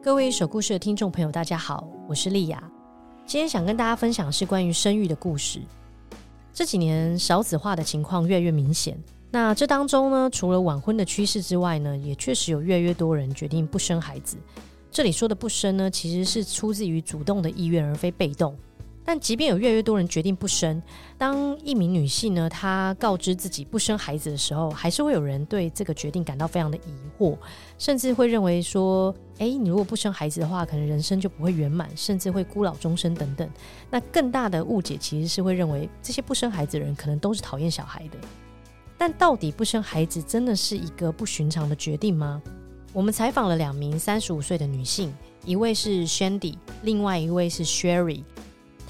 各位手故事的听众朋友，大家好，我是丽雅。今天想跟大家分享的是关于生育的故事。这几年少子化的情况越来越明显，那这当中呢，除了晚婚的趋势之外呢，也确实有越来越多人决定不生孩子。这里说的不生呢，其实是出自于主动的意愿，而非被动。但即便有越来越多人决定不生，当一名女性呢，她告知自己不生孩子的时候，还是会有人对这个决定感到非常的疑惑，甚至会认为说，哎，你如果不生孩子的话，可能人生就不会圆满，甚至会孤老终生等等。那更大的误解其实是会认为这些不生孩子的人可能都是讨厌小孩的。但到底不生孩子真的是一个不寻常的决定吗？我们采访了两名三十五岁的女性，一位是 Shandy，另外一位是 Sherry。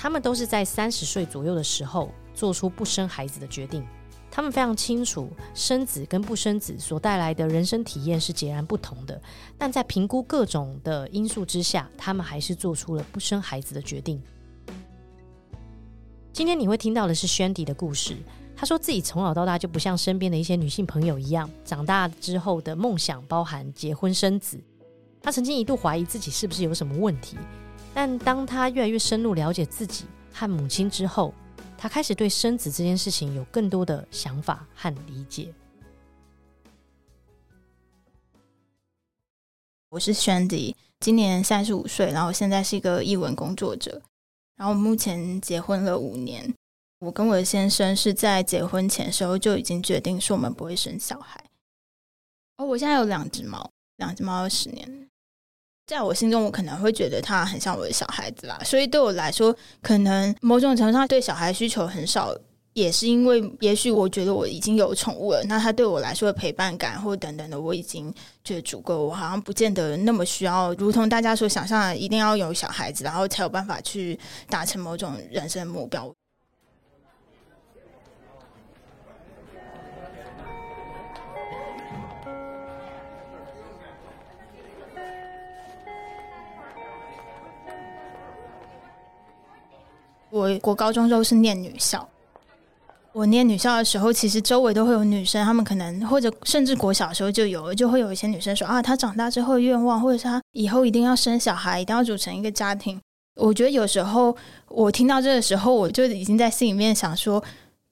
他们都是在三十岁左右的时候做出不生孩子的决定。他们非常清楚，生子跟不生子所带来的人生体验是截然不同的。但在评估各种的因素之下，他们还是做出了不生孩子的决定。今天你会听到的是 Shandy 的故事。她说自己从小到大就不像身边的一些女性朋友一样，长大之后的梦想包含结婚生子。她曾经一度怀疑自己是不是有什么问题。但当他越来越深入了解自己和母亲之后，他开始对生子这件事情有更多的想法和理解。我是 Shandy，今年三十五岁，然后现在是一个译文工作者，然后目前结婚了五年。我跟我的先生是在结婚前时候就已经决定说我们不会生小孩。哦，我现在有两只猫，两只猫有十年。在我心中，我可能会觉得他很像我的小孩子啦，所以对我来说，可能某种程度上对小孩需求很少，也是因为也许我觉得我已经有宠物了，那他对我来说的陪伴感或等等的，我已经觉得足够，我好像不见得那么需要，如同大家所想象的，一定要有小孩子，然后才有办法去达成某种人生目标。我国高中都是念女校，我念女校的时候，其实周围都会有女生，她们可能或者甚至国小时候就有，就会有一些女生说啊，她长大之后愿望，或者是她以后一定要生小孩，一定要组成一个家庭。我觉得有时候我听到这个时候，我就已经在心里面想说，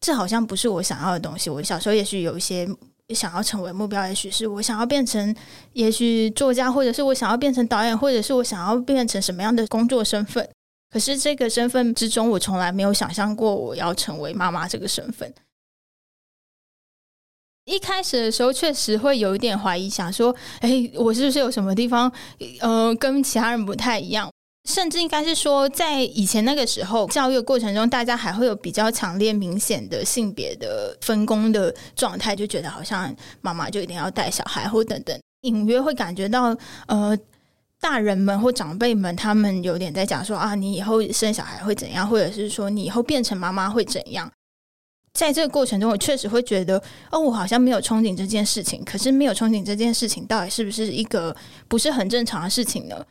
这好像不是我想要的东西。我小时候也许有一些想要成为目标，也许是我想要变成，也许作家，或者是我想要变成导演，或者是我想要变成什么样的工作身份。可是这个身份之中，我从来没有想象过我要成为妈妈这个身份。一开始的时候，确实会有一点怀疑，想说：“哎，我是不是有什么地方，呃，跟其他人不太一样？”甚至应该是说，在以前那个时候，教育的过程中，大家还会有比较强烈、明显的性别的分工的状态，就觉得好像妈妈就一定要带小孩，或等等，隐约会感觉到，呃。大人们或长辈们，他们有点在讲说啊，你以后生小孩会怎样，或者是说你以后变成妈妈会怎样？在这个过程中，我确实会觉得，哦，我好像没有憧憬这件事情。可是没有憧憬这件事情，到底是不是一个不是很正常的事情呢？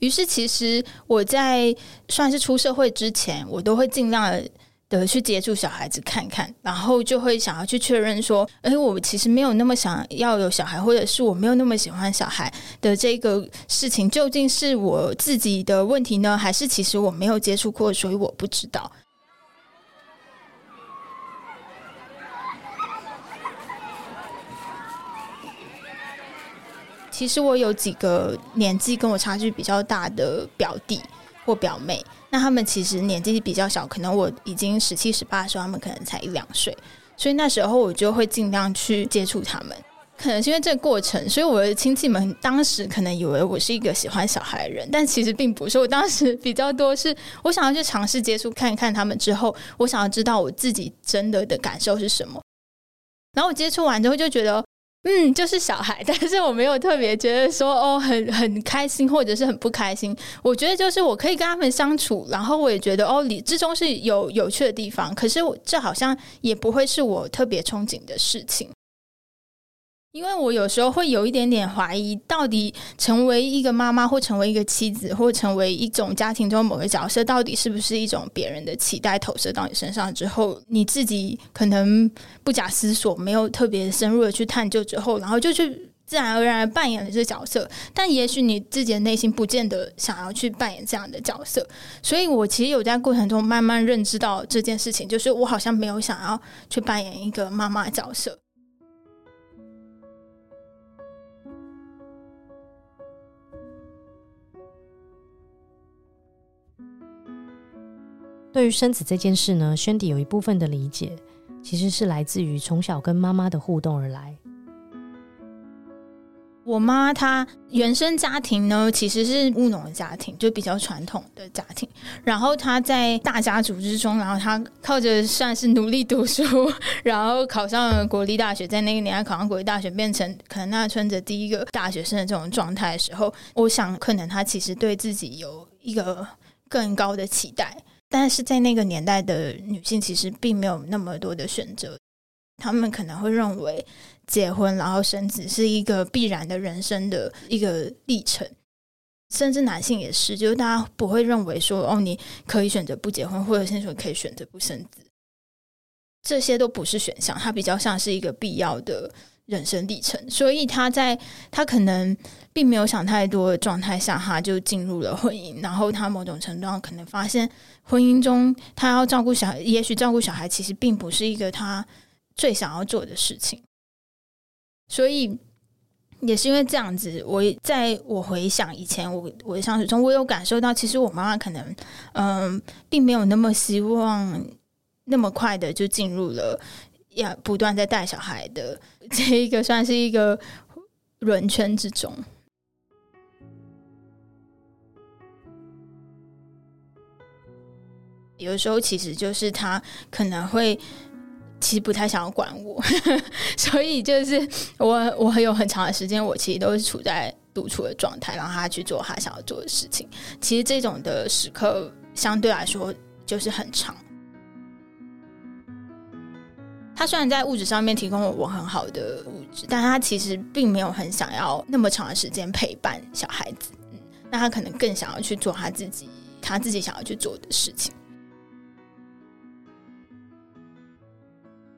于是，其实我在算是出社会之前，我都会尽量的。去接触小孩子看看，然后就会想要去确认说，哎，我其实没有那么想要有小孩，或者是我没有那么喜欢小孩的这个事情，究竟是我自己的问题呢，还是其实我没有接触过，所以我不知道。其实我有几个年纪跟我差距比较大的表弟或表妹。那他们其实年纪比较小，可能我已经十七、十八的时候，他们可能才一两岁，所以那时候我就会尽量去接触他们。可能是因为这个过程，所以我的亲戚们当时可能以为我是一个喜欢小孩的人，但其实并不是。我当时比较多是我想要去尝试接触看一看他们之后，我想要知道我自己真的的感受是什么。然后我接触完之后就觉得。嗯，就是小孩，但是我没有特别觉得说哦，很很开心或者是很不开心。我觉得就是我可以跟他们相处，然后我也觉得哦，理之中是有有趣的地方。可是这好像也不会是我特别憧憬的事情。因为我有时候会有一点点怀疑，到底成为一个妈妈，或成为一个妻子，或成为一种家庭中某个角色，到底是不是一种别人的期待投射到你身上之后，你自己可能不假思索，没有特别深入的去探究之后，然后就去自然而然扮演了这角色，但也许你自己的内心不见得想要去扮演这样的角色。所以我其实有在过程中慢慢认知到这件事情，就是我好像没有想要去扮演一个妈妈角色。对于生子这件事呢，Sandy 有一部分的理解，其实是来自于从小跟妈妈的互动而来。我妈她原生家庭呢，其实是务农的家庭，就比较传统的家庭。然后她在大家族之中，然后她靠着算是努力读书，然后考上了国立大学，在那个年代考上国立大学，变成可能那村子第一个大学生的这种状态的时候，我想可能她其实对自己有一个更高的期待。但是在那个年代的女性，其实并没有那么多的选择，她们可能会认为。结婚然后生子是一个必然的人生的一个历程，甚至男性也是，就是大家不会认为说哦，你可以选择不结婚，或者是说可以选择不生子，这些都不是选项，它比较像是一个必要的人生历程。所以他在他可能并没有想太多的状态下，他就进入了婚姻，然后他某种程度上可能发现婚姻中他要照顾小孩，也许照顾小孩其实并不是一个他最想要做的事情。所以也是因为这样子，我在我回想以前我我的相处中，我有感受到，其实我妈妈可能嗯、并没有那么希望那么快的就进入了要不断在带小孩的这一个算是一个轮圈之中。有的时候，其实就是他可能会。其实不太想要管我，所以就是我我有很长的时间，我其实都是处在独处的状态，让他去做他想要做的事情。其实这种的时刻相对来说就是很长。他虽然在物质上面提供了我很好的物质，但他其实并没有很想要那么长的时间陪伴小孩子。嗯，那他可能更想要去做他自己，他自己想要去做的事情。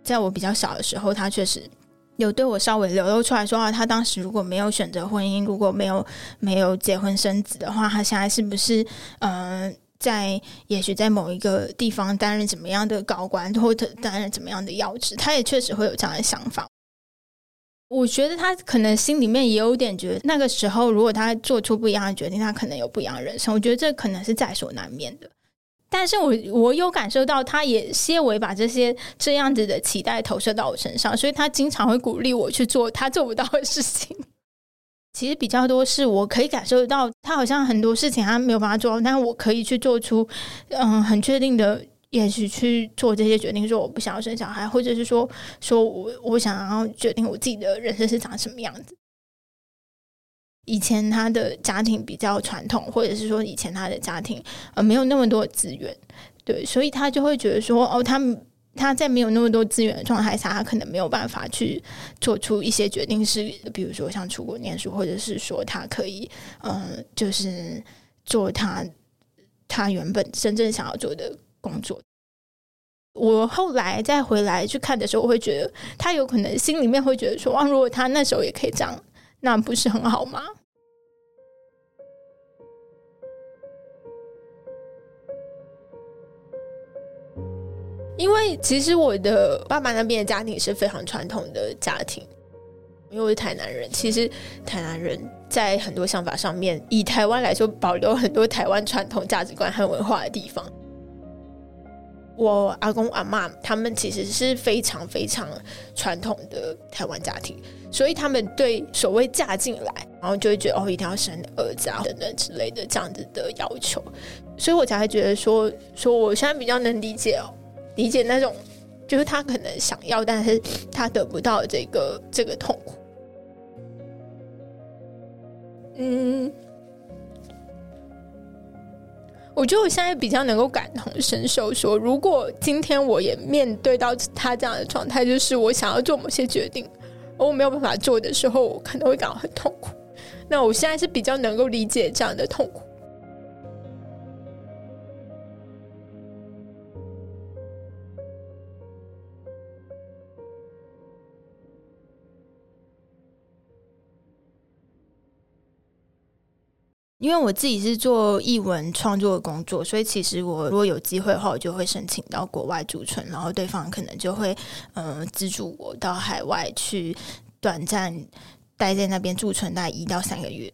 在我比较小的时候，他确实有对我稍微流露出来说啊，他当时如果没有选择婚姻，如果没有没有结婚生子的话，他现在是不是嗯、在也许在某一个地方担任怎么样的高官，或者担任怎么样的要职？他也确实会有这样的想法。我觉得他可能心里面也有点觉得，那个时候如果他做出不一样的决定，他可能有不一样的人生。我觉得这可能是在所难免的。但是我我有感受到，他也些微把这些这样子的期待投射到我身上，所以他经常会鼓励我去做他做不到的事情。其实比较多是我可以感受到，他好像很多事情他没有办法做，但是我可以去做出嗯很确定的，也许去做这些决定，说我不想要生小孩，或者是说说我我想要决定我自己的人生是长什么样子。以前他的家庭比较传统，或者是说以前他的家庭呃没有那么多资源，对，所以他就会觉得说哦，他他在没有那么多资源的状态下，他可能没有办法去做出一些决定，是比如说像出国念书，或者是说他可以嗯、就是做他他原本真正想要做的工作。我后来再回来去看的时候，我会觉得他有可能心里面会觉得说，啊，如果他那时候也可以这样，那不是很好吗？因为其实我的爸爸那边的家庭是非常传统的家庭，因为我是台南人。其实台南人在很多想法上面，以台湾来说，保留很多台湾传统价值观和文化的地方。我阿公阿妈他们其实是非常非常传统的台湾家庭，所以他们对所谓嫁进来，然后就会觉得哦，一定要生儿子啊等等之类的这样子的要求，所以我才会觉得说，说我现在比较能理解哦。理解那种，就是他可能想要，但是他得不到这个这个痛苦。嗯，我觉得我现在比较能够感同身受，说如果今天我也面对到他这样的状态，就是我想要做某些决定，而我没有办法做的时候，我可能会感到很痛苦。那我现在是比较能够理解这样的痛苦。因为我自己是做译文创作的工作，所以其实我如果有机会的话，我就会申请到国外驻村，然后对方可能就会嗯资助我到海外去短暂待在那边驻村，大概一到三个月。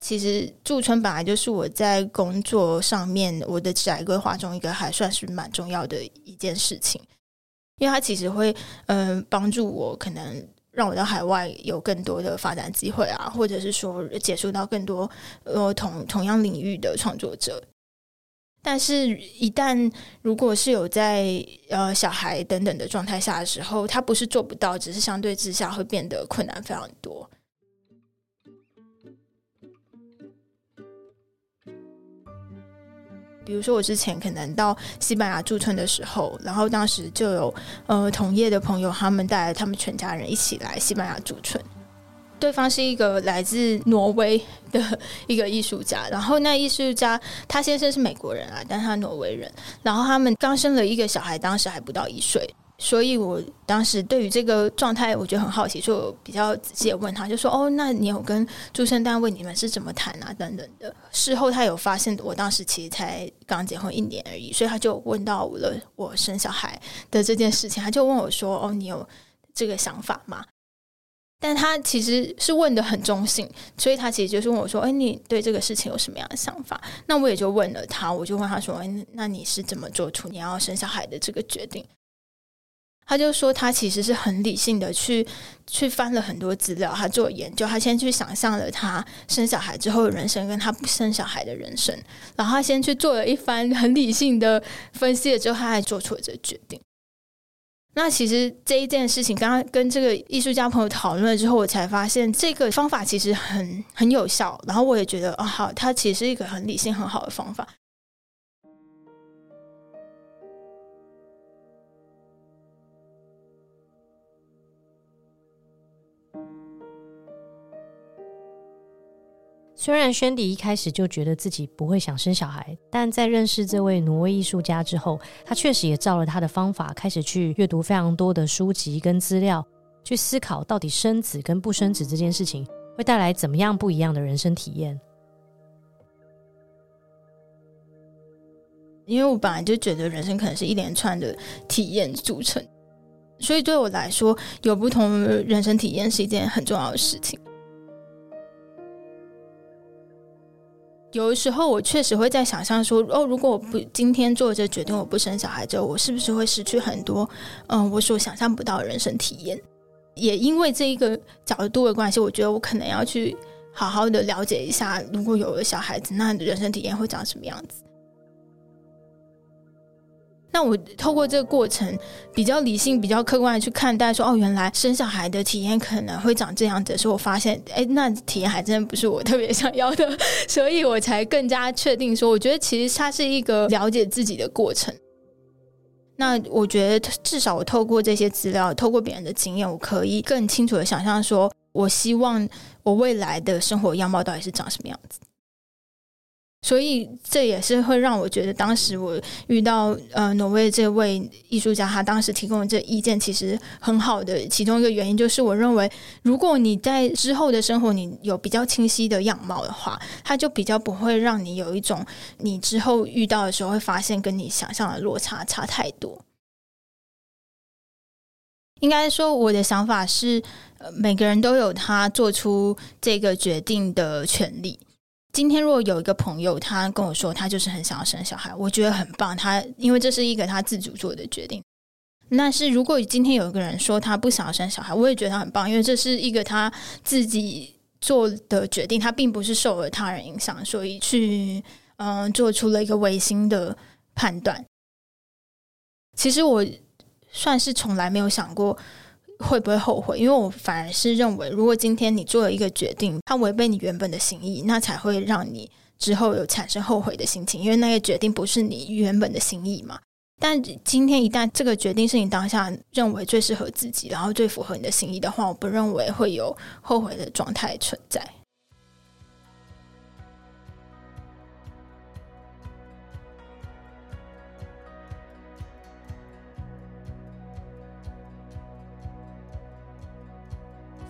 其实驻村本来就是我在工作上面我的职业规划中一个还算是蛮重要的一件事情，因为它其实会嗯帮助我可能。让我到海外有更多的发展机会啊，或者是说接触到更多呃同同样领域的创作者。但是，一旦如果是有在呃小孩等等的状态下的时候，他不是做不到，只是相对之下会变得困难非常多。比如说，我之前可能到西班牙驻村的时候，然后当时就有呃同业的朋友，他们带他们全家人一起来西班牙驻村。对方是一个来自挪威的一个艺术家，然后那艺术家他先生是美国人啊，但他挪威人，然后他们刚生了一个小孩，当时还不到一岁。所以，我当时对于这个状态，我觉得很好奇，所以我比较仔细的问他，就说：“哦，那你有跟驻生单位你们是怎么谈啊？等等的。”事后他有发现，我当时其实才刚结婚一年而已，所以他就问到了我生小孩的这件事情，他就问我说：“哦，你有这个想法吗？”但他其实是问得很中性，所以他其实就是问我说：“哎，你对这个事情有什么样的想法？”那我也就问了他，我就问他说：“哎，那你是怎么做出你要生小孩的这个决定？”他就说，他其实是很理性的去去翻了很多资料，他做研究，他先去想象了他生小孩之后的人生跟他不生小孩的人生，然后他先去做了一番很理性的分析了之后，他还做出了这决定。那其实这一件事情，刚刚跟这个艺术家朋友讨论了之后，我才发现这个方法其实很很有效，然后我也觉得，哦，好，他其实是一个很理性很好的方法。虽然轩迪一开始就觉得自己不会想生小孩，但在认识这位挪威艺术家之后，他确实也照了他的方法，开始去阅读非常多的书籍跟资料，去思考到底生子跟不生子这件事情会带来怎么样不一样的人生体验。因为我本来就觉得人生可能是一连串的体验组成，所以对我来说，有不同的人生体验是一件很重要的事情。有的时候，我确实会在想象说，哦，如果我不今天做这决定，我不生小孩之后，我是不是会失去很多，嗯，我所想象不到的人生体验？也因为这一个角度的关系，我觉得我可能要去好好的了解一下，如果有了小孩子，那人生体验会长什么样子？那我透过这个过程，比较理性、比较客观的去看待，说哦，原来生小孩的体验可能会长这样子所以，我发现，哎，那体验还真的不是我特别想要的，所以我才更加确定说，我觉得其实它是一个了解自己的过程。那我觉得至少我透过这些资料，透过别人的经验，我可以更清楚的想象说，我希望我未来的生活样貌到底是长什么样子。所以这也是会让我觉得，当时我遇到呃挪威这位艺术家，他当时提供的这意见其实很好的。其中一个原因就是，我认为如果你在之后的生活你有比较清晰的样貌的话，他就比较不会让你有一种你之后遇到的时候会发现跟你想象的落差差太多。应该说，我的想法是，每个人都有他做出这个决定的权利。今天如果有一个朋友，他跟我说他就是很想要生小孩，我觉得很棒。他因为这是一个他自主做的决定。那是如果今天有一个人说他不想要生小孩，我也觉得他很棒，因为这是一个他自己做的决定，他并不是受了他人影响，所以去嗯、做出了一个违心的判断。其实我算是从来没有想过。会不会后悔？因为我反而是认为，如果今天你做了一个决定，它违背你原本的心意，那才会让你之后有产生后悔的心情。因为那个决定不是你原本的心意嘛。但今天一旦这个决定是你当下认为最适合自己，然后最符合你的心意的话，我不认为会有后悔的状态存在。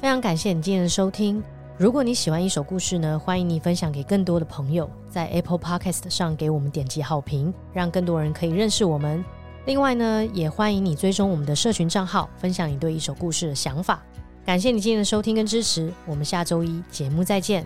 非常感谢你今天的收听。如果你喜欢一首故事呢，欢迎你分享给更多的朋友，在 Apple Podcast 上给我们点击好评，让更多人可以认识我们。另外呢，也欢迎你追踪我们的社群账号，分享你对一首故事的想法。感谢你今天的收听跟支持，我们下周一节目再见。